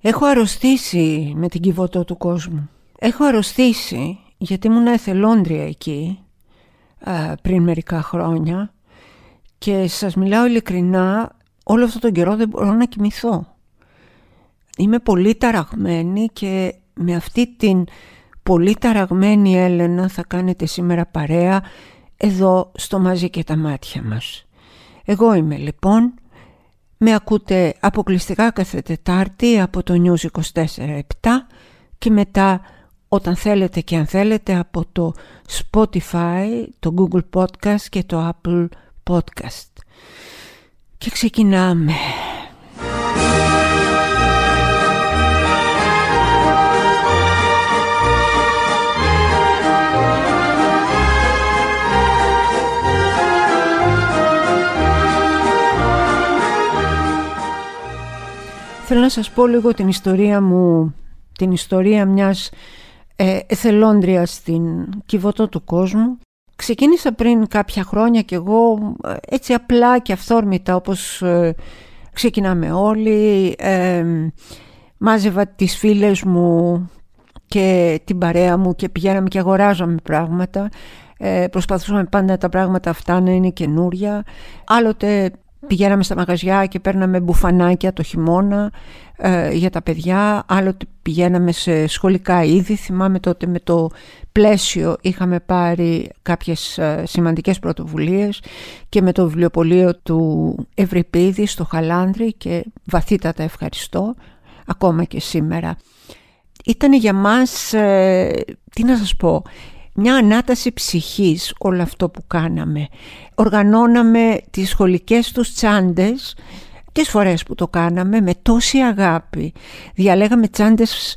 Έχω αρρωστήσει με την κυβωτό του κόσμου. Έχω αρρωστήσει γιατί ήμουν εθελόντρια εκεί πριν μερικά χρόνια και σας μιλάω ειλικρινά όλο αυτόν τον καιρό δεν μπορώ να κοιμηθώ. Είμαι πολύ ταραγμένη και με αυτή την πολύ ταραγμένη Έλενα θα κάνετε σήμερα παρέα εδώ στο μαζί και τα μάτια μας. Εγώ είμαι λοιπόν, με ακούτε αποκλειστικά κάθε Τετάρτη από το News 24-7 και μετά όταν θέλετε και αν θέλετε από το Spotify, το Google Podcast και το Apple Podcast. Και ξεκινάμε. Θέλω να σας πω λίγο την ιστορία μου, την ιστορία μιας ε, εθελόντριας στην κυβωτό του κόσμου. Ξεκίνησα πριν κάποια χρόνια και εγώ ε, έτσι απλά και αυθόρμητα όπως ε, ξεκινάμε όλοι. Ε, μάζευα τις φίλες μου και την παρέα μου και πηγαίναμε και αγοράζαμε πράγματα. Ε, προσπαθούσαμε πάντα τα πράγματα αυτά να είναι καινούρια. Άλλοτε Πηγαίναμε στα μαγαζιά και παίρναμε μπουφανάκια το χειμώνα ε, για τα παιδιά. Άλλοτε πηγαίναμε σε σχολικά είδη. Θυμάμαι τότε με το πλαίσιο είχαμε πάρει κάποιες ε, σημαντικές πρωτοβουλίες και με το βιβλιοπωλείο του Ευρυπίδη στο Χαλάνδρη και βαθύτατα ευχαριστώ ακόμα και σήμερα. Ήταν για μας, ε, τι να σας πω, μια ανάταση ψυχής όλο αυτό που κάναμε. Οργανώναμε τις σχολικές τους τσάντες τις φορές που το κάναμε με τόση αγάπη. Διαλέγαμε τσάντες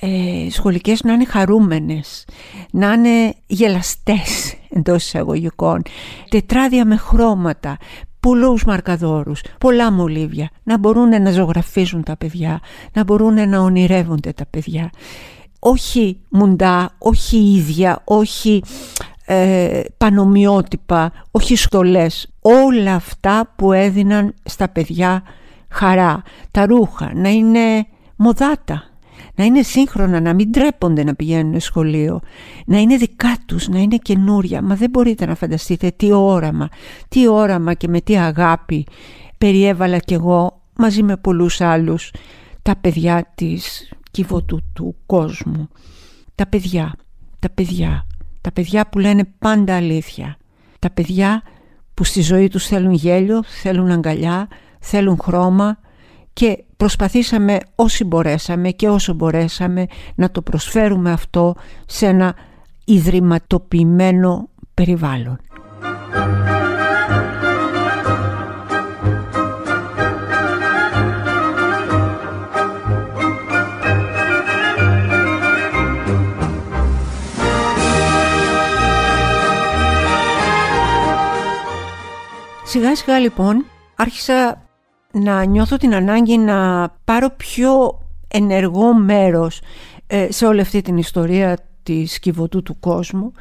ε, σχολικές να είναι χαρούμενες, να είναι γελαστές εντός εισαγωγικών, τετράδια με χρώματα, πολλούς μαρκαδόρους, πολλά μολύβια, να μπορούν να ζωγραφίζουν τα παιδιά, να μπορούν να ονειρεύονται τα παιδιά όχι μουντά, όχι ίδια, όχι ε, πανομοιότυπα, όχι στολές. Όλα αυτά που έδιναν στα παιδιά χαρά. Τα ρούχα να είναι μοδάτα, να είναι σύγχρονα, να μην τρέπονται να πηγαίνουν σχολείο, να είναι δικά τους, να είναι καινούρια. Μα δεν μπορείτε να φανταστείτε τι όραμα, τι όραμα και με τι αγάπη περιέβαλα κι εγώ μαζί με πολλούς άλλους τα παιδιά της κύβωτου του κόσμου. Τα παιδιά, τα παιδιά, τα παιδιά που λένε πάντα αλήθεια. Τα παιδιά που στη ζωή τους θέλουν γέλιο, θέλουν αγκαλιά, θέλουν χρώμα και προσπαθήσαμε όσοι μπορέσαμε και όσο μπορέσαμε να το προσφέρουμε αυτό σε ένα ιδρυματοποιημένο περιβάλλον. Σιγά σιγά λοιπόν άρχισα να νιώθω την ανάγκη να πάρω πιο ενεργό μέρος ε, σε όλη αυτή την ιστορία της κυβωτού του κόσμου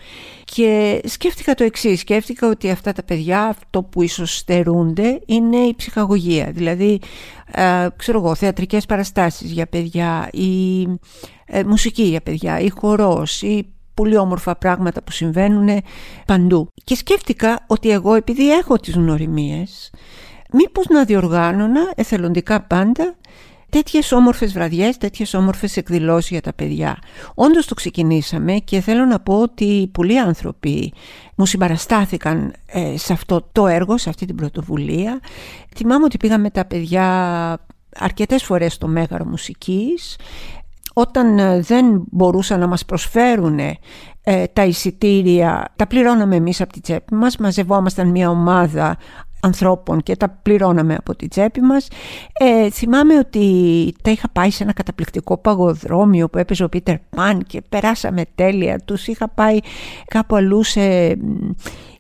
και σκέφτηκα το εξής. σκέφτηκα ότι αυτά τα παιδιά αυτό που ίσως στερούνται είναι η ψυχαγωγία δηλαδή ε, ξέρω εγώ θεατρικές παραστάσεις για παιδιά ή ε, μουσική για παιδιά ή χορός ή πολύ όμορφα πράγματα που συμβαίνουν παντού. Και σκέφτηκα ότι εγώ επειδή έχω τις γνωριμίες, μήπως να διοργάνωνα εθελοντικά πάντα τέτοιες όμορφες βραδιές, τέτοιες όμορφες εκδηλώσεις για τα παιδιά. Όντως το ξεκινήσαμε και θέλω να πω ότι πολλοί άνθρωποι μου συμπαραστάθηκαν ε, σε αυτό το έργο, σε αυτή την πρωτοβουλία. Θυμάμαι ότι πήγαμε τα παιδιά αρκετές φορές στο Μέγαρο Μουσικής όταν ε, δεν μπορούσαν να μας προσφέρουν ε, τα εισιτήρια, τα πληρώναμε εμείς από τη τσέπη μας, μαζευόμασταν μια ομάδα ανθρώπων και τα πληρώναμε από τη τσέπη μας. Ε, θυμάμαι ότι τα είχα πάει σε ένα καταπληκτικό παγοδρόμιο που έπαιζε ο Πίτερ Παν και περάσαμε τέλεια. Τους είχα πάει κάπου αλλού σε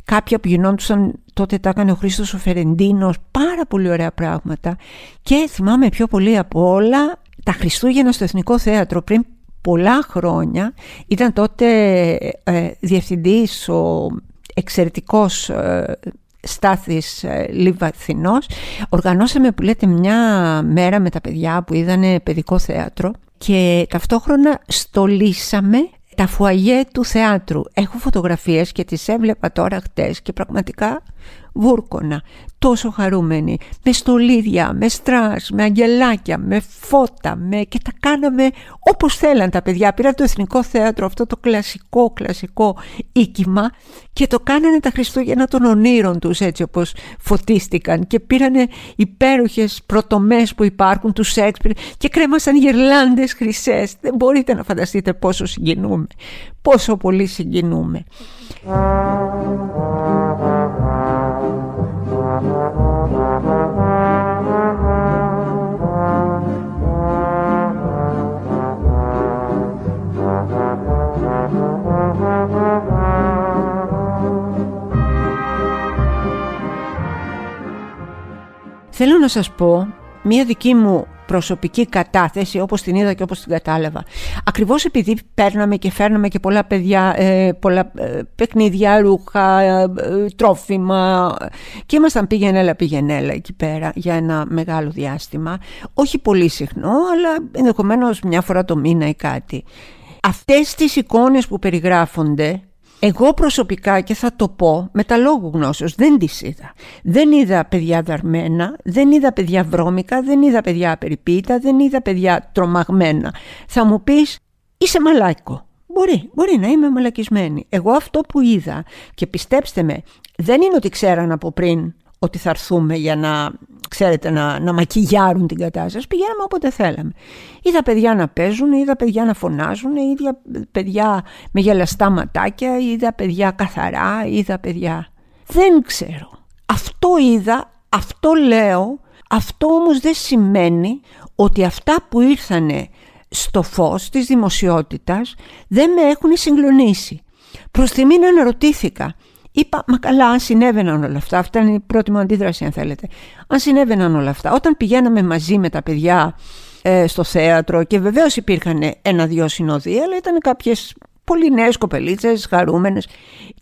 κάποια που γινόντουσαν τότε τα έκανε ο Χρήστος ο Φερεντίνος πάρα πολύ ωραία πράγματα και θυμάμαι πιο πολύ από όλα τα Χριστούγεννα στο Εθνικό Θέατρο πριν πολλά χρόνια ήταν τότε ε, διευθυντής ο εξαιρετικός ε, Στάθης ε, Λιβαθινός οργανώσαμε που λέτε μια μέρα με τα παιδιά που είδανε παιδικό θέατρο και ταυτόχρονα στολίσαμε τα φουαγέ του θεάτρου. Έχω φωτογραφίες και τις έβλεπα τώρα χτες και πραγματικά βούρκωνα, τόσο χαρούμενοι, με στολίδια, με στρας, με αγγελάκια, με φώτα, με... και τα κάναμε όπως θέλαν τα παιδιά. Πήραν το Εθνικό Θέατρο, αυτό το κλασικό, κλασικό οίκημα και το κάνανε τα Χριστούγεννα των ονείρων τους έτσι όπως φωτίστηκαν και πήρανε υπέροχες πρωτομές που υπάρχουν τους Σέξπιρ και κρέμασαν γερλάντες χρυσές. Δεν μπορείτε να φανταστείτε πόσο συγκινούμε, πόσο πολύ συγκινούμε. Θέλω να σας πω μία δική μου προσωπική κατάθεση όπως την είδα και όπως την κατάλαβα. Ακριβώς επειδή παίρναμε και φέρναμε και πολλά παιδιά, ε, πολλά ε, παιχνίδια, ρούχα, ε, τρόφιμα και ήμασταν πήγαινε πήγαινέλα εκεί πέρα για ένα μεγάλο διάστημα. Όχι πολύ συχνό αλλά ενδεχομένως μια φορά το μήνα ή κάτι. Αυτές τις εικόνες που περιγράφονται εγώ προσωπικά και θα το πω με τα λόγου γνώσεως δεν τις είδα. Δεν είδα παιδιά δαρμένα, δεν είδα παιδιά βρώμικα, δεν είδα παιδιά απεριποίητα, δεν είδα παιδιά τρομαγμένα. Θα μου πεις είσαι μαλάκο. Μπορεί, μπορεί να είμαι μαλακισμένη. Εγώ αυτό που είδα και πιστέψτε με δεν είναι ότι ξέραν από πριν ότι θα έρθουμε για να, ξέρετε, να, να μακιγιάρουν την κατάσταση. Πηγαίναμε όποτε θέλαμε. Είδα παιδιά να παίζουν, είδα παιδιά να φωνάζουν, είδα παιδιά με γελαστά ματάκια, είδα παιδιά καθαρά, είδα παιδιά... Δεν ξέρω. Αυτό είδα, αυτό λέω, αυτό όμως δεν σημαίνει ότι αυτά που ήρθανε στο φως της δημοσιότητας δεν με έχουν συγκλονίσει. Προς τιμή να αναρωτήθηκα Είπα, μα καλά, αν συνέβαιναν όλα αυτά, αυτά είναι η πρώτη μου αντίδραση αν θέλετε. Αν συνέβαιναν όλα αυτά, όταν πηγαίναμε μαζί με τα παιδιά ε, στο θέατρο και βεβαίως υπήρχαν ένα-δυο συνοδοί, αλλά ήταν κάποιες πολύ νέες κοπελίτσες, χαρούμενες.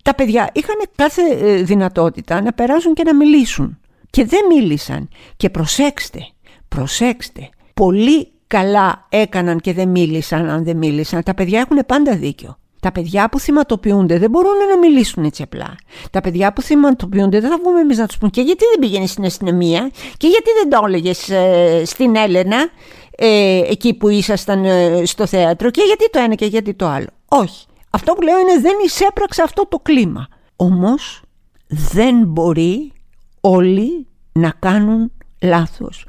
Τα παιδιά είχαν κάθε ε, δυνατότητα να περάσουν και να μιλήσουν. Και δεν μίλησαν. Και προσέξτε, προσέξτε, πολύ καλά έκαναν και δεν μίλησαν αν δεν μίλησαν. Τα παιδιά έχουν πάντα δίκιο. Τα παιδιά που θυματοποιούνται δεν μπορούν να μιλήσουν έτσι απλά. Τα παιδιά που θυματοποιούνται δεν θα βγούμε εμείς να τους πούμε και γιατί δεν πήγαινες στην αστυνομία; Και γιατί δεν το έλεγες ε, στην Έλενα ε, εκεί που ήσασταν ε, στο θέατρο; Και γιατί το ένα και γιατί το άλλο; Όχι. Αυτό που λέω είναι δεν εισέπραξε αυτό το κλίμα. Όμως δεν μπορεί όλοι να κάνουν λάθος.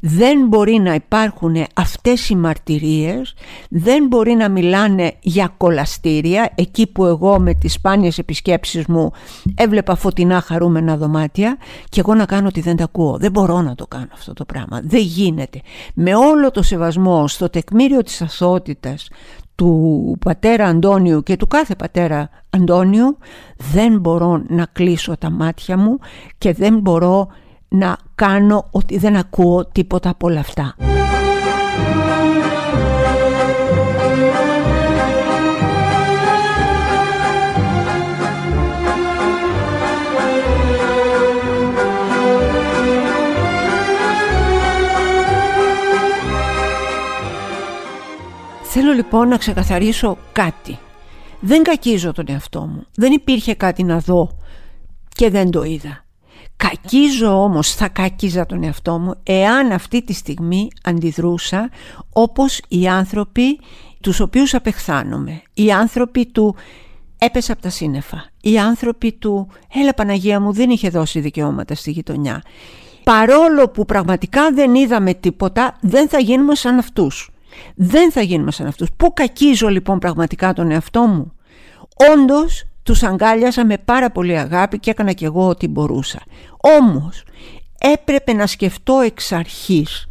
Δεν μπορεί να υπάρχουν αυτές οι μαρτυρίες, δεν μπορεί να μιλάνε για κολαστήρια, εκεί που εγώ με τις σπάνιες επισκέψεις μου έβλεπα φωτεινά χαρούμενα δωμάτια και εγώ να κάνω ότι δεν τα ακούω. Δεν μπορώ να το κάνω αυτό το πράγμα. Δεν γίνεται. Με όλο το σεβασμό στο τεκμήριο της αθωότητας του πατέρα Αντώνιου και του κάθε πατέρα Αντώνιου δεν μπορώ να κλείσω τα μάτια μου και δεν μπορώ να κάνω ότι δεν ακούω τίποτα από όλα αυτά. Θέλω λοιπόν να ξεκαθαρίσω κάτι. Δεν κακίζω τον εαυτό μου. Δεν υπήρχε κάτι να δω και δεν το είδα. Κακίζω όμως, θα κακίζα τον εαυτό μου εάν αυτή τη στιγμή αντιδρούσα όπως οι άνθρωποι τους οποίους απεχθάνομαι. Οι άνθρωποι του έπεσα από τα σύννεφα. Οι άνθρωποι του έλα Παναγία μου δεν είχε δώσει δικαιώματα στη γειτονιά. Παρόλο που πραγματικά δεν είδαμε τίποτα δεν θα γίνουμε σαν αυτούς. Δεν θα γίνουμε σαν αυτούς. Πού κακίζω λοιπόν πραγματικά τον εαυτό μου; Όντως τους αγκάλιασα με πάρα πολύ αγάπη και έκανα κι εγώ ό,τι μπορούσα. Όμως έπρεπε να σκεφτώ εξ αρχής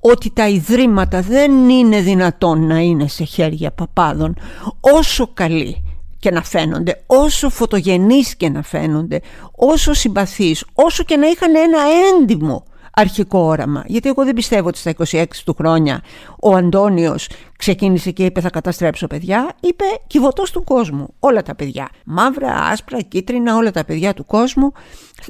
ότι τα ιδρύματα δεν είναι δυνατόν να είναι σε χέρια παπάδων όσο καλοί και να φαίνονται, όσο φωτογενείς και να φαίνονται, όσο συμπαθείς, όσο και να είχαν ένα έντιμο αρχικό όραμα. Γιατί εγώ δεν πιστεύω ότι στα 26 του χρόνια ο Αντώνιος ξεκίνησε και είπε θα καταστρέψω παιδιά. Είπε κυβωτός του κόσμου. Όλα τα παιδιά. Μαύρα, άσπρα, κίτρινα, όλα τα παιδιά του κόσμου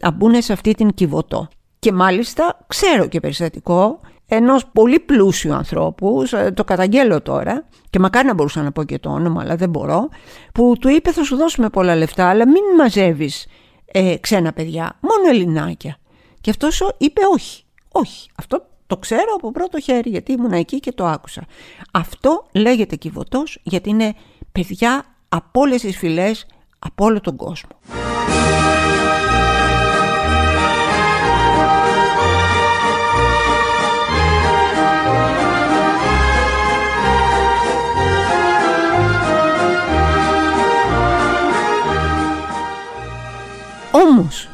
θα μπουν σε αυτή την κυβωτό. Και μάλιστα ξέρω και περιστατικό ενός πολύ πλούσιου ανθρώπου, το καταγγέλλω τώρα και μακάρι να μπορούσα να πω και το όνομα αλλά δεν μπορώ, που του είπε θα σου δώσουμε πολλά λεφτά αλλά μην μαζεύεις ε, ξένα παιδιά, μόνο ελληνάκια. Και αυτός είπε όχι, όχι, αυτό το ξέρω από πρώτο χέρι γιατί ήμουν εκεί και το άκουσα. Αυτό λέγεται κυβωτός γιατί είναι παιδιά από όλες τις φυλές, από όλο τον κόσμο. Όμως,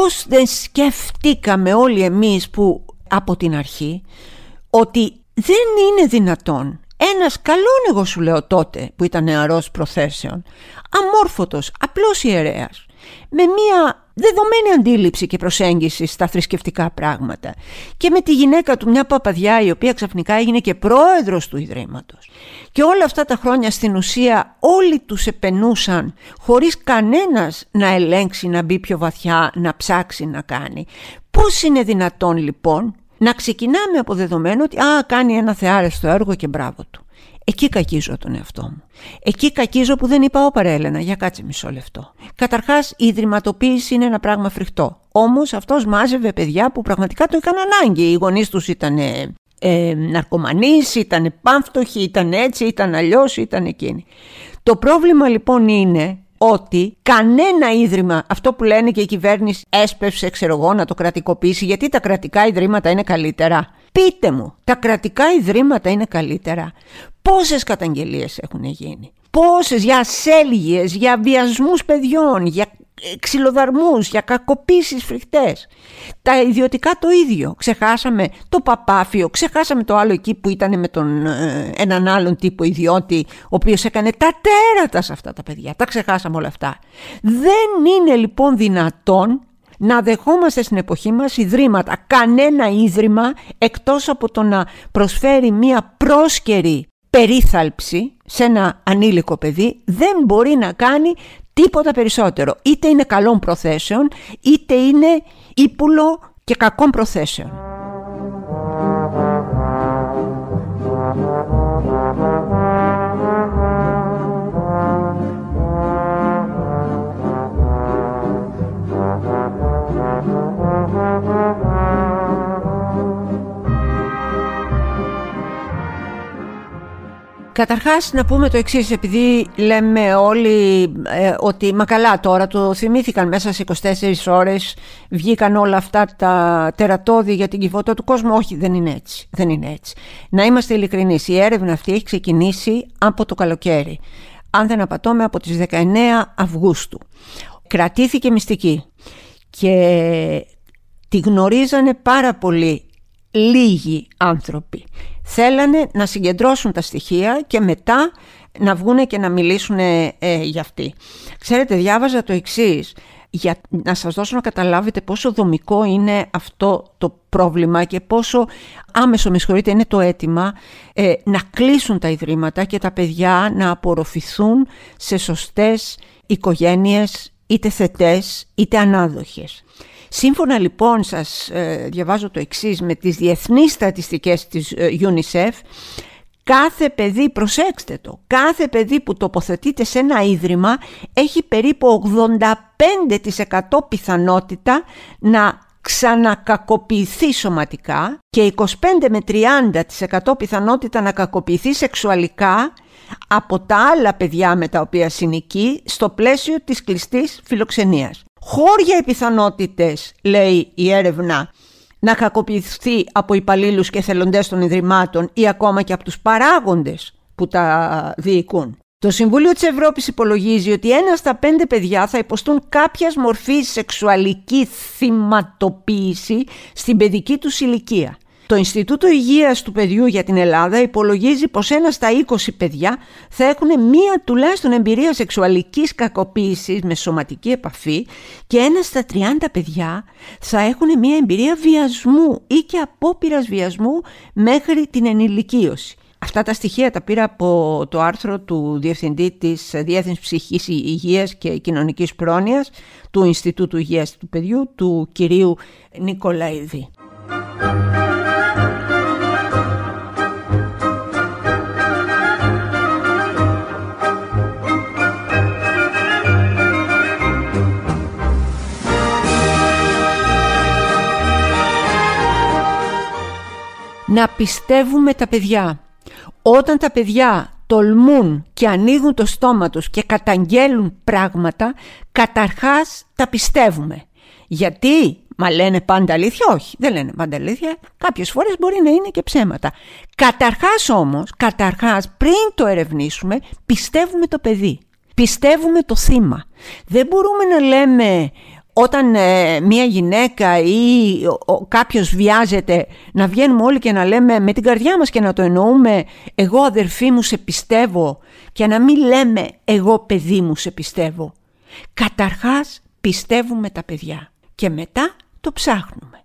πώς δεν σκεφτήκαμε όλοι εμείς που από την αρχή ότι δεν είναι δυνατόν. Ένας καλόν εγώ σου λέω τότε που ήταν νεαρός προθέσεων, αμόρφωτος, απλός ιερέας, με μία δεδομένη αντίληψη και προσέγγιση στα θρησκευτικά πράγματα και με τη γυναίκα του μια παπαδιά η οποία ξαφνικά έγινε και πρόεδρος του Ιδρύματος και όλα αυτά τα χρόνια στην ουσία όλοι τους επενούσαν χωρίς κανένας να ελέγξει, να μπει πιο βαθιά, να ψάξει να κάνει. Πώς είναι δυνατόν λοιπόν να ξεκινάμε από δεδομένο ότι α, κάνει ένα θεάρεστο έργο και μπράβο του. Εκεί κακίζω τον εαυτό μου. Εκεί κακίζω που δεν είπα όπα Έλενα, για κάτσε μισό λεπτό. Καταρχάς η ιδρυματοποίηση είναι ένα πράγμα φρικτό. Όμως αυτός μάζευε παιδιά που πραγματικά το είχαν ανάγκη. Οι γονείς τους ήταν ε, ναρκωμανείς, ήταν πάμφτωχοι, ήταν έτσι, ήταν αλλιώς, ήταν εκείνοι. Το πρόβλημα λοιπόν είναι ότι κανένα ίδρυμα, αυτό που λένε και η κυβέρνηση έσπευσε ξέρω εγώ να το κρατικοποιήσει γιατί τα κρατικά ιδρύματα είναι καλύτερα. Πείτε μου, τα κρατικά ιδρύματα είναι καλύτερα. Πόσες καταγγελίες έχουν γίνει; Πόσες για ασέλγειες, για βιασμούς παιδιών, για ξυλοδαρμούς, για κακοποίησεις φρικτές. Τα ιδιωτικά το ίδιο. Ξεχάσαμε το παπάφιο, ξεχάσαμε το άλλο εκεί που ήταν με τον ε, έναν άλλον τύπο ιδιώτη, ο οποίος έκανε τα τέρατα σε αυτά τα παιδιά. Τα ξεχάσαμε όλα αυτά. Δεν είναι λοιπόν δυνατόν να δεχόμαστε στην εποχή μας ιδρύματα, κανένα ίδρυμα εκτός από το να προσφέρει μία πρόσκαιρη περίθαλψη σε ένα ανήλικο παιδί δεν μπορεί να κάνει τίποτα περισσότερο. Είτε είναι καλών προθέσεων είτε είναι ύπουλο και κακών προθέσεων. Καταρχάς να πούμε το εξής, επειδή λέμε όλοι ε, ότι μα καλά τώρα το θυμήθηκαν μέσα σε 24 ώρες βγήκαν όλα αυτά τα τερατώδη για την κυβότητα του κόσμου. Όχι, δεν είναι έτσι. Δεν είναι έτσι. Να είμαστε ειλικρινείς. η έρευνα αυτή έχει ξεκινήσει από το καλοκαίρι. Αν δεν απατώμε από τις 19 Αυγούστου. Κρατήθηκε μυστική και τη γνωρίζανε πάρα πολύ λίγοι άνθρωποι. Θέλανε να συγκεντρώσουν τα στοιχεία και μετά να βγούνε και να μιλήσουν ε, για αυτή. Ξέρετε, διάβαζα το εξής, για να σας δώσω να καταλάβετε πόσο δομικό είναι αυτό το πρόβλημα και πόσο άμεσο, με συγχωρείτε, είναι το αίτημα ε, να κλείσουν τα ιδρύματα και τα παιδιά να απορροφηθούν σε σωστές οικογένειες είτε θετές είτε ανάδοχες. Σύμφωνα λοιπόν σας ε, διαβάζω το εξής με τις διεθνείς στατιστικές της ε, UNICEF κάθε παιδί, προσέξτε το, κάθε παιδί που τοποθετείται σε ένα ίδρυμα έχει περίπου 85% πιθανότητα να ξανακακοποιηθεί σωματικά και 25 με 30% πιθανότητα να κακοποιηθεί σεξουαλικά από τα άλλα παιδιά με τα οποία συνοικεί στο πλαίσιο της κλειστής φιλοξενίας χώρια πιθανότητες, λέει η έρευνα, να κακοποιηθεί από υπαλλήλους και θελοντές των Ιδρυμάτων ή ακόμα και από τους παράγοντες που τα διοικούν. Το Συμβούλιο της Ευρώπης υπολογίζει ότι ένα στα πέντε παιδιά θα υποστούν κάποια μορφή σεξουαλική θυματοποίηση στην παιδική τους ηλικία. Το Ινστιτούτο Υγείας του Παιδιού για την Ελλάδα υπολογίζει πως ένα στα 20 παιδιά θα έχουν μία τουλάχιστον εμπειρία σεξουαλικής κακοποίησης με σωματική επαφή και ένα στα 30 παιδιά θα έχουν μία εμπειρία βιασμού ή και απόπειρας βιασμού μέχρι την ενηλικίωση. Αυτά τα στοιχεία τα πήρα από το άρθρο του Διευθυντή της Διεύθυνσης Ψυχής Υγείας και Κοινωνικής Πρόνοιας του Ινστιτούτου Υγείας του Παιδιού, του κυρίου Νικολαίδη. Να πιστεύουμε τα παιδιά. Όταν τα παιδιά τολμούν και ανοίγουν το στόμα τους και καταγγέλουν πράγματα, καταρχάς τα πιστεύουμε. Γιατί, μα λένε πάντα αλήθεια, όχι, δεν λένε πάντα αλήθεια, κάποιες φορές μπορεί να είναι και ψέματα. Καταρχάς όμως, καταρχάς πριν το ερευνήσουμε, πιστεύουμε το παιδί. Πιστεύουμε το θύμα. Δεν μπορούμε να λέμε όταν ε, μια γυναίκα ή ο, κάποιος βιάζεται να βγαίνουμε όλοι και να λέμε με την καρδιά μας και να το εννοούμε εγώ αδερφή μου σε πιστεύω και να μην λέμε εγώ παιδί μου σε πιστεύω. Καταρχάς πιστεύουμε τα παιδιά και μετά το ψάχνουμε.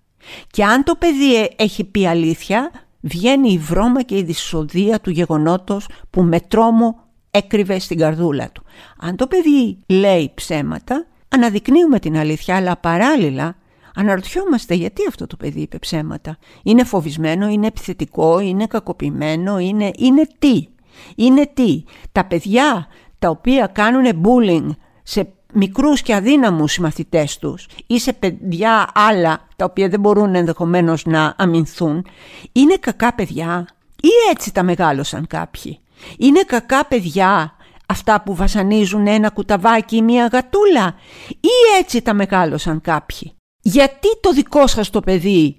Και αν το παιδί έχει πει αλήθεια βγαίνει η βρώμα και η δυσοδεία του γεγονότος που με τρόμο έκρυβε στην καρδούλα του. Αν το παιδί λέει ψέματα αναδεικνύουμε την αλήθεια, αλλά παράλληλα αναρωτιόμαστε γιατί αυτό το παιδί είπε ψέματα. Είναι φοβισμένο, είναι επιθετικό, είναι κακοποιημένο, είναι, είναι τι. Είναι τι. Τα παιδιά τα οποία κάνουν bullying σε μικρούς και αδύναμους συμμαθητές τους ή σε παιδιά άλλα τα οποία δεν μπορούν ενδεχομένως να αμυνθούν είναι κακά παιδιά ή έτσι τα μεγάλωσαν κάποιοι; Είναι κακά παιδιά αυτά που βασανίζουν ένα κουταβάκι ή μία γατούλα ή έτσι τα μεγάλωσαν κάποιοι; Γιατί το δικό σας το παιδί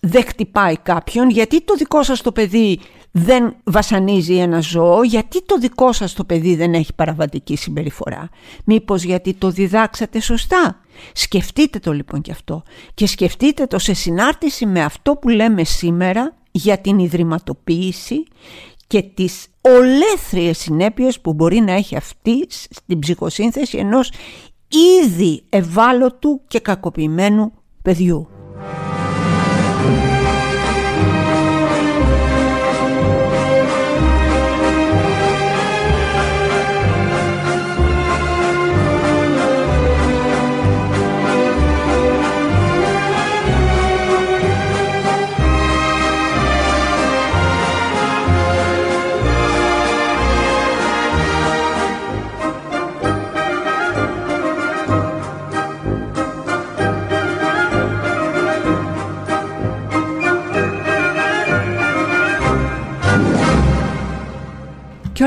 δεν χτυπάει κάποιον, γιατί το δικό σας το παιδί δεν βασανίζει ένα ζώο, γιατί το δικό σας το παιδί δεν έχει παραβατική συμπεριφορά; Μήπως γιατί το διδάξατε σωστά; Σκεφτείτε το λοιπόν και αυτό και σκεφτείτε το σε συνάρτηση με αυτό που λέμε σήμερα για την ιδρυματοποίηση και τις ολέθριες συνέπειες που μπορεί να έχει αυτή στην ψυχοσύνθεση ενός ήδη ευάλωτου και κακοποιημένου παιδιού.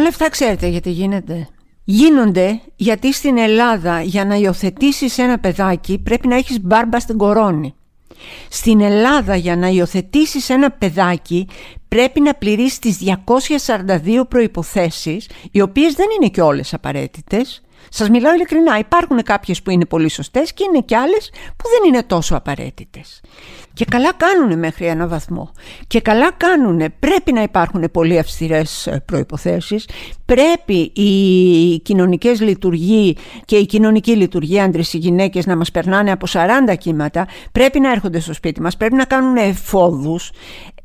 Όλα αυτά ξέρετε γιατί γίνεται. Γίνονται γιατί στην Ελλάδα για να υιοθετήσεις ένα παιδάκι πρέπει να έχεις μπάρμπα στην κορώνη. Στην Ελλάδα για να υιοθετήσεις ένα παιδάκι πρέπει να πληρείς τις 242 προϋποθέσεις οι οποίες δεν είναι και όλες απαραίτητες. Σας μιλάω ειλικρινά, υπάρχουν κάποιες που είναι πολύ σωστές και είναι και άλλες που δεν είναι τόσο απαραίτητες. Και καλά κάνουν μέχρι ένα βαθμό. Και καλά κάνουν. Πρέπει να υπάρχουν πολύ αυστηρές ε, προϋποθέσεις. Πρέπει οι κοινωνικές λειτουργοί και η κοινωνική λειτουργία άντρες ή γυναίκες να μας περνάνε από 40 κύματα. Πρέπει να έρχονται στο σπίτι μας. Πρέπει να κάνουν εφόδους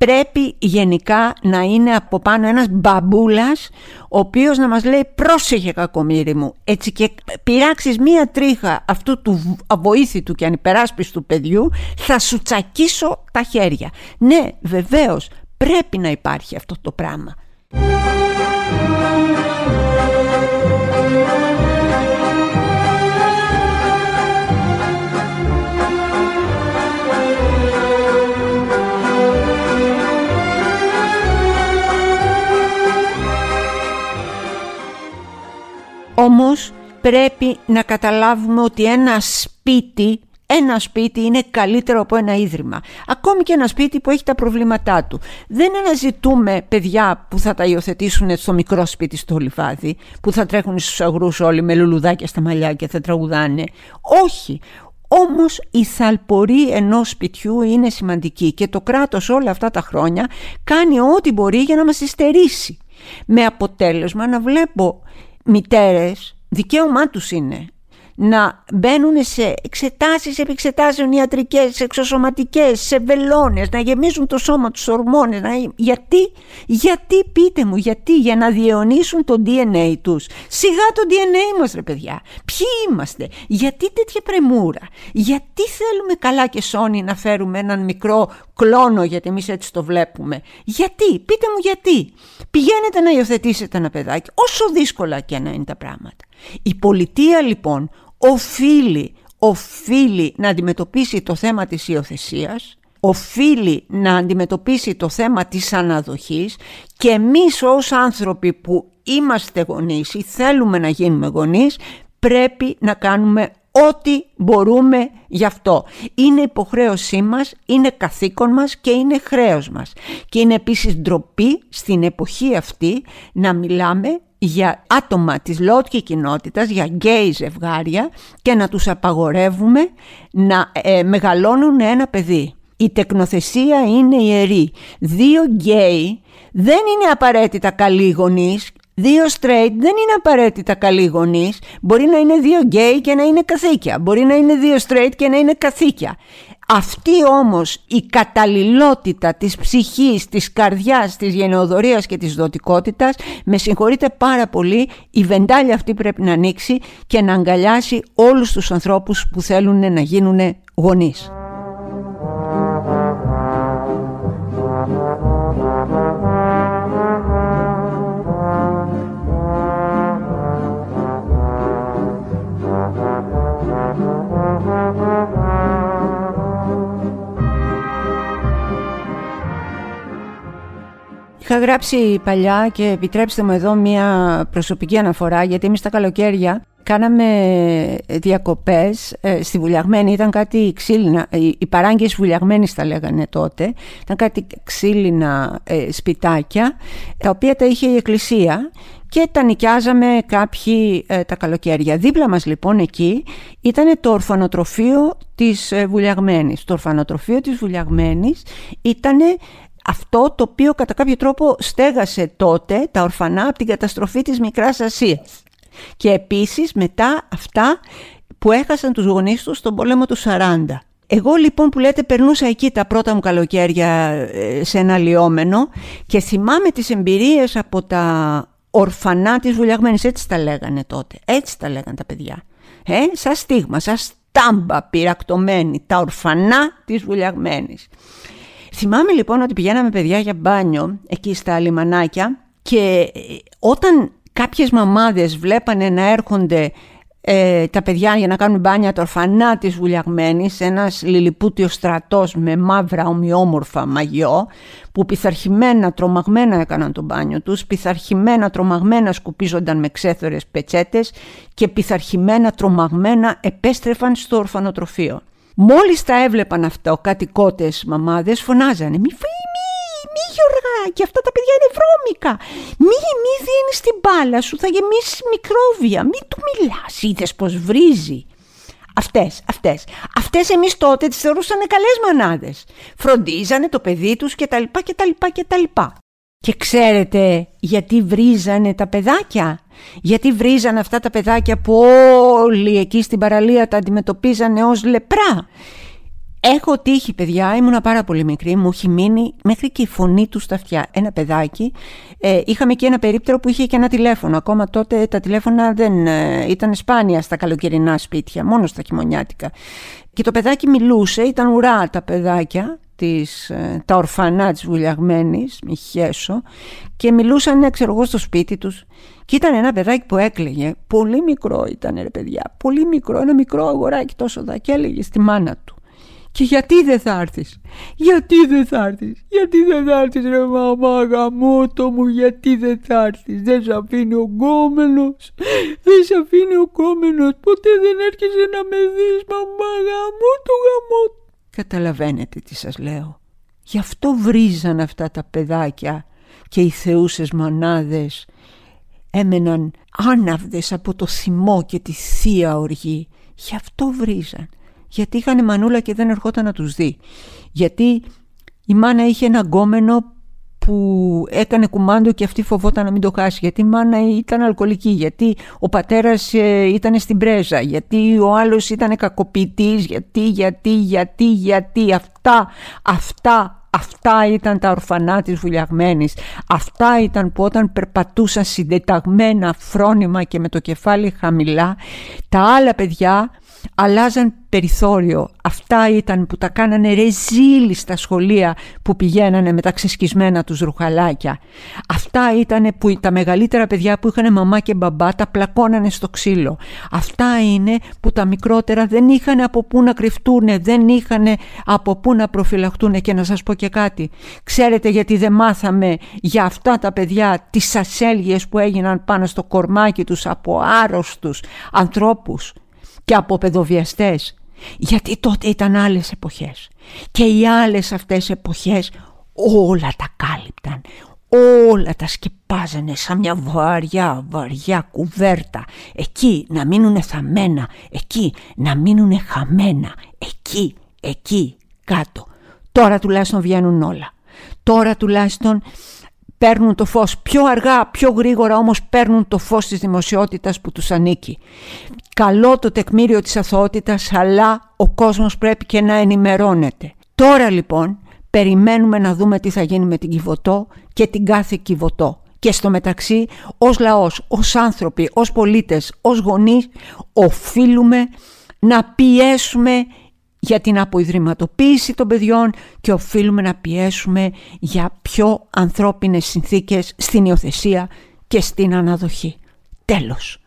πρέπει γενικά να είναι από πάνω ένας μπαμπούλας ο οποίος να μας λέει πρόσεχε κακομύρι μου έτσι και πειράξεις μία τρίχα αυτού του αβοήθητου και ανυπεράσπιστου παιδιού θα σου τσακίσω τα χέρια. Ναι βεβαίως πρέπει να υπάρχει αυτό το πράγμα. Όμως πρέπει να καταλάβουμε ότι ένα σπίτι ένα σπίτι είναι καλύτερο από ένα ίδρυμα. Ακόμη και ένα σπίτι που έχει τα προβλήματά του. Δεν αναζητούμε παιδιά που θα τα υιοθετήσουν στο μικρό σπίτι στο λιβάδι, που θα τρέχουν στους αγρούς όλοι με λουλουδάκια στα μαλλιά και θα τραγουδάνε. Όχι. Όμως η θαλπορή ενός σπιτιού είναι σημαντική και το κράτος όλα αυτά τα χρόνια κάνει ό,τι μπορεί για να μας υστερήσει. Με αποτέλεσμα να βλέπω μητέρες, δικαίωμά τους είναι να μπαίνουν σε εξετάσεις επεξετάσεων ιατρικές, εξωσωματικές, σε βελόνες, να γεμίζουν το σώμα τους ορμόνες. Να... Γιατί, γιατί πείτε μου, γιατί, για να διαιωνίσουν το DNA τους. Σιγά το DNA μας ρε παιδιά. Ποιοι είμαστε, γιατί τέτοια πρεμούρα, γιατί θέλουμε καλά και σόνι να φέρουμε έναν μικρό κλόνο γιατί εμείς έτσι το βλέπουμε. Γιατί, πείτε μου γιατί. Πηγαίνετε να υιοθετήσετε ένα παιδάκι, όσο δύσκολα και να είναι τα πράγματα. Η πολιτεία λοιπόν οφείλει, οφείλει να αντιμετωπίσει το θέμα της υιοθεσίας, οφείλει να αντιμετωπίσει το θέμα της αναδοχής και εμείς ως άνθρωποι που είμαστε γονείς ή θέλουμε να γίνουμε γονείς πρέπει να κάνουμε ό,τι μπορούμε γι' αυτό. Είναι υποχρέωσή μας, είναι καθήκον μας και είναι χρέος μας. Και είναι επίσης ντροπή στην εποχή αυτή να μιλάμε για άτομα της ΛΟΑΤΚΙ κοινότητας, για γκέι ζευγάρια και να τους απαγορεύουμε να ε, μεγαλώνουν ένα παιδί. Η τεκνοθεσία είναι ιερή. Δύο γκέι δεν είναι απαραίτητα καλοί γονείς Δύο straight δεν είναι απαραίτητα καλοί γονείς. Μπορεί να είναι δύο γκέι και να είναι καθίκια. Μπορεί να είναι δύο straight και να είναι καθίκια. Αυτή όμως η καταλληλότητα της ψυχής, της καρδιάς, της γενεοδορίας και της δοτικότητας με συγχωρείτε πάρα πολύ η βεντάλια αυτή πρέπει να ανοίξει και να αγκαλιάσει όλους τους ανθρώπους που θέλουν να γίνουν γονείς. Είχα γράψει παλιά και επιτρέψτε μου εδώ μια προσωπική αναφορά γιατί εμείς τα καλοκαίρια κάναμε διακοπές ε, στη Βουλιαγμένη, ήταν κάτι ξύλινα, οι παράγκες Βουλιαγμένης τα λέγανε τότε, ήταν κάτι ξύλινα ε, σπιτάκια τα οποία τα είχε η εκκλησία και τα νοικιάζαμε κάποιοι ε, τα καλοκαίρια. Δίπλα μας λοιπόν εκεί ήταν το ορφανοτροφείο της ε, Βουλιαγμένης. Το ορφανοτροφείο της Βουλιαγμένης ήταν αυτό το οποίο κατά κάποιο τρόπο στέγασε τότε τα ορφανά από την καταστροφή της Μικράς Ασίας. Και επίσης μετά αυτά που έχασαν τους γονείς τους στον πόλεμο του 40. Εγώ λοιπόν που λέτε περνούσα εκεί τα πρώτα μου καλοκαίρια ε, σε ένα λιόμενο και θυμάμαι τις εμπειρίες από τα ορφανά της Βουλιαγμένης, έτσι τα λέγανε τότε, έτσι τα λέγανε τα παιδιά. Ε, σαν στίγμα, σαν στάμπα πυρακτωμένη, τα ορφανά της Βουλιαγμένης. Θυμάμαι λοιπόν ότι πηγαίναμε παιδιά για μπάνιο εκεί στα λιμανάκια και ε, όταν κάποιες μαμάδες βλέπανε να έρχονται ε, τα παιδιά για να κάνουν μπάνια τα ορφανά της βουλιαγμένης ένας λιλιπούτιος στρατός με μαύρα ομοιόμορφα μαγιό που πειθαρχημένα τρομαγμένα έκαναν το μπάνιο τους πειθαρχημένα τρομαγμένα σκουπίζονταν με ξέθωρες πετσέτες και πειθαρχημένα τρομαγμένα επέστρεφαν στο ορφανοτροφείο Μόλις τα έβλεπαν αυτό κάτι κότες μαμάδες φωνάζανε «Μη, μη, μη Γιώργα και αυτά τα παιδιά είναι βρώμικα Μη, μη δίνεις την μπάλα σου θα γεμίσεις μικρόβια Μη του μιλάς είδες πως βρίζει Αυτές, αυτές. Αυτές εμείς τότε τις θεωρούσαν καλές μανάδες. Φροντίζανε το παιδί τους και τα λοιπά και τα λοιπά και τα λοιπά. Και ξέρετε γιατί βρίζανε τα παιδάκια; Γιατί βρίζανε αυτά τα παιδάκια που όλοι εκεί στην παραλία τα αντιμετωπίζανε ως λεπρά. Έχω τύχει παιδιά, ήμουνα πάρα πολύ μικρή, μου έχει μείνει μέχρι και η φωνή του στα αυτιά. Ένα παιδάκι, ε, είχαμε και ένα περίπτερο που είχε και ένα τηλέφωνο. Ακόμα τότε τα τηλέφωνα δεν ε, ήταν σπάνια στα καλοκαιρινά σπίτια, μόνο στα χειμωνιάτικα. Και το παιδάκι μιλούσε, ήταν ουρά τα παιδάκια της, ε, τα ορφανά της βουλιαγμένης, μη χέσω, και μιλούσαν, ξέρω εγώ, στο σπίτι τους. Και ήταν ένα παιδάκι που έκλαιγε, πολύ μικρό ήταν ρε παιδιά, πολύ μικρό, ένα μικρό αγοράκι τόσο δα και έλεγε στη μάνα του. Και γιατί δεν θα έρθεις, γιατί δεν θα έρθεις, γιατί δεν θα έρθεις, ρε μαμά γαμώτο μου, γιατί δεν θα έρθεις, δεν σε αφήνει ο γκόμενος, δεν σε αφήνει ο γκόμενος, ποτέ δεν έρχεσαι να με δεις μαμά γαμώτο γαμώτο. Καταλαβαίνετε τι σας λέω. Γι' αυτό βρίζαν αυτά τα παιδάκια και οι θεούσες μονάδες έμεναν άναυδες από το θυμό και τη θεία οργή. Γι' αυτό βρίζαν. γιατί είχαν μανούλα και δεν ερχόταν να τους δει. Γιατί η μάνα είχε ένα γκόμενο που έκανε κουμάντο και αυτή φοβόταν να μην το χάσει γιατί η μάνα ήταν αλκοολική, γιατί ο πατέρας ε, ήταν στην πρέζα, γιατί ο άλλος ήταν κακοποιητής, γιατί, γιατί, γιατί, γιατί αυτά, αυτά Αυτά ήταν τα ορφανά της βουλιαγμένης. Αυτά ήταν που όταν περπατούσαν συντεταγμένα φρόνημα και με το κεφάλι χαμηλά, τα άλλα παιδιά αλλάζαν περιθώριο. Αυτά ήταν που τα κάνανε ρεζίλι στα σχολεία που πηγαίνανε με τα ξεσκισμένα τους ρουχαλάκια. Αυτά ήταν που τα μεγαλύτερα παιδιά που είχαν μαμά και μπαμπά τα πλακώνανε στο ξύλο. Αυτά είναι που τα μικρότερα δεν είχαν από πού να κρυφτούν, δεν είχαν από πού να προφυλαχτούν και να σας πω και κάτι. Ξέρετε γιατί δεν μάθαμε για αυτά τα παιδιά τις ασέλγειες που έγιναν πάνω στο κορμάκι τους από άρρωστους ανθρώπους; Και από παιδοβιαστές. Γιατί τότε ήταν άλλες εποχές. Και οι άλλες αυτές εποχές όλα τα κάλυπταν. Όλα τα σκεπάζανε σαν μια βαριά βαριά κουβέρτα. Εκεί να μείνουνε θαμμένα εκεί να μείνουνε χαμένα εκεί, εκεί, κάτω. Τώρα τουλάχιστον βγαίνουν όλα. Τώρα τουλάχιστον παίρνουν το φως πιο αργά, πιο γρήγορα όμως παίρνουν το φως της δημοσιότητας που τους ανήκει. Καλό το τεκμήριο της αθωότητας αλλά ο κόσμος πρέπει και να ενημερώνεται. Τώρα λοιπόν περιμένουμε να δούμε τι θα γίνει με την Κιβωτό και την κάθε Κιβωτό. Και στο μεταξύ ως λαός, ως άνθρωποι, ως πολίτες, ως γονείς οφείλουμε να πιέσουμε για την αποϊδρυματοποίηση των παιδιών και οφείλουμε να πιέσουμε για πιο ανθρώπινες συνθήκες στην υιοθεσία και στην αναδοχή. Τέλος.